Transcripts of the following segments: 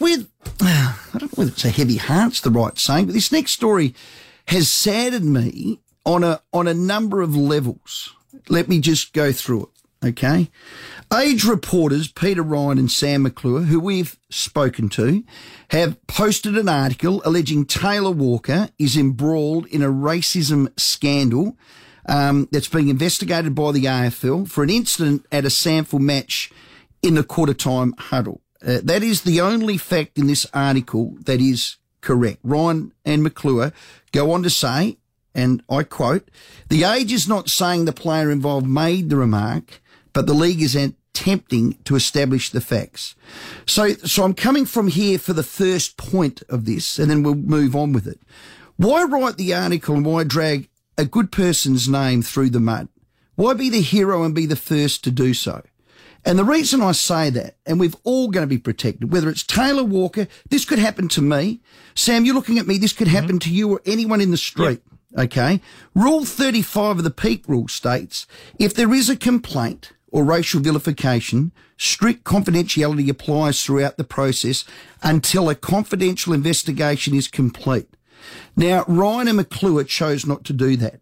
with, I don't know whether it's a heavy heart's the right saying, but this next story has saddened me on a, on a number of levels. Let me just go through it. Okay. Age reporters Peter Ryan and Sam McClure, who we've spoken to, have posted an article alleging Taylor Walker is embroiled in a racism scandal um, that's being investigated by the AFL for an incident at a SANFL match in the quarter time huddle. Uh, that is the only fact in this article that is correct. Ryan and McClure go on to say, and I quote, the age is not saying the player involved made the remark, but the league is attempting to establish the facts. So, so I'm coming from here for the first point of this, and then we'll move on with it. Why write the article and why drag a good person's name through the mud? Why be the hero and be the first to do so? And the reason I say that, and we've all going to be protected, whether it's Taylor Walker, this could happen to me. Sam, you're looking at me, this could happen mm-hmm. to you or anyone in the street. Yep. Okay. Rule 35 of the peak rule states if there is a complaint or racial vilification, strict confidentiality applies throughout the process until a confidential investigation is complete. Now, Ryan and McClure chose not to do that.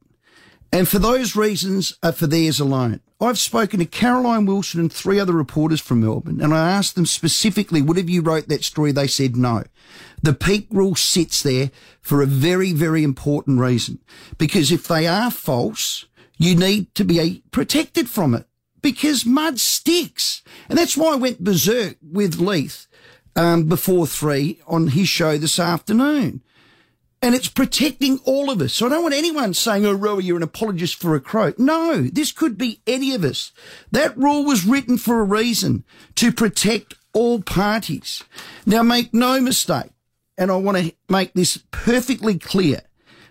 And for those reasons are for theirs alone. I've spoken to Caroline Wilson and three other reporters from Melbourne, and I asked them specifically, would have you wrote that story? They said no. The peak rule sits there for a very, very important reason. Because if they are false, you need to be protected from it because mud sticks. And that's why I went berserk with Leith um, before three on his show this afternoon and it's protecting all of us. So I don't want anyone saying, oh, Rowie, you're an apologist for a crow. No, this could be any of us. That rule was written for a reason to protect all parties. Now, make no mistake, and I want to make this perfectly clear.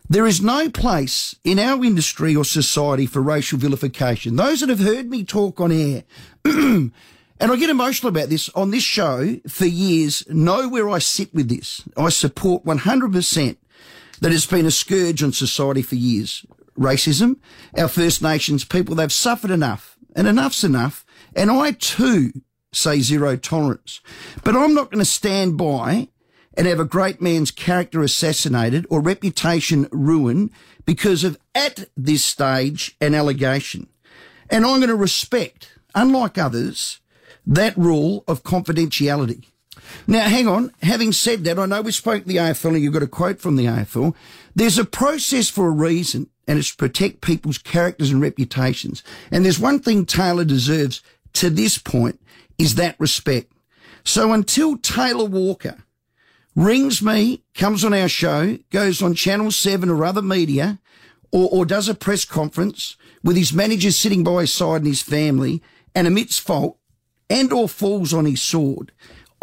There is no place in our industry or society for racial vilification. Those that have heard me talk on air, and I get emotional about this on this show for years, know where I sit with this. I support 100% that has been a scourge on society for years. Racism, our First Nations people, they've suffered enough, and enough's enough. And I too say zero tolerance. But I'm not going to stand by and have a great man's character assassinated or reputation ruined because of, at this stage, an allegation. And I'm going to respect, unlike others, that rule of confidentiality. Now, hang on. Having said that, I know we spoke the AFL and you've got a quote from the AFL. There's a process for a reason, and it's to protect people's characters and reputations. And there's one thing Taylor deserves to this point is that respect. So until Taylor Walker rings me, comes on our show, goes on Channel 7 or other media, or, or does a press conference with his manager sitting by his side and his family and admits fault and or falls on his sword,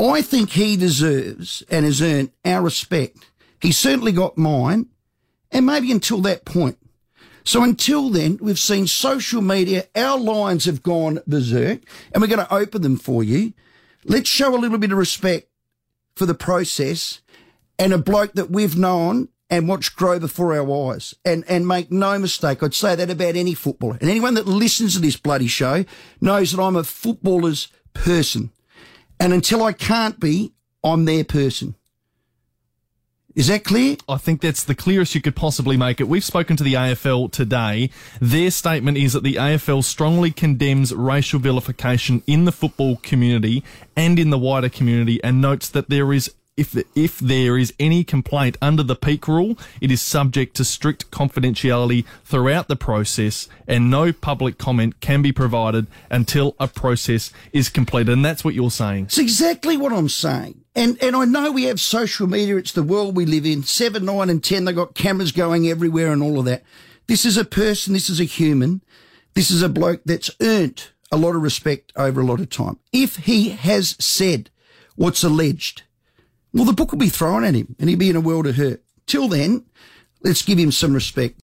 I think he deserves and has earned our respect. He certainly got mine, and maybe until that point. So until then, we've seen social media, our lines have gone berserk, and we're going to open them for you. Let's show a little bit of respect for the process and a bloke that we've known and watched grow before our eyes. And, and make no mistake, I'd say that about any footballer. And anyone that listens to this bloody show knows that I'm a footballer's person. And until I can't be, I'm their person. Is that clear? I think that's the clearest you could possibly make it. We've spoken to the AFL today. Their statement is that the AFL strongly condemns racial vilification in the football community and in the wider community and notes that there is if if there is any complaint under the peak rule, it is subject to strict confidentiality throughout the process, and no public comment can be provided until a process is completed. And that's what you're saying. It's exactly what I'm saying. And and I know we have social media. It's the world we live in. Seven, nine, and ten. They got cameras going everywhere and all of that. This is a person. This is a human. This is a bloke that's earned a lot of respect over a lot of time. If he has said what's alleged well, the book will be thrown at him and he'll be in a world of hurt. Till then, let's give him some respect.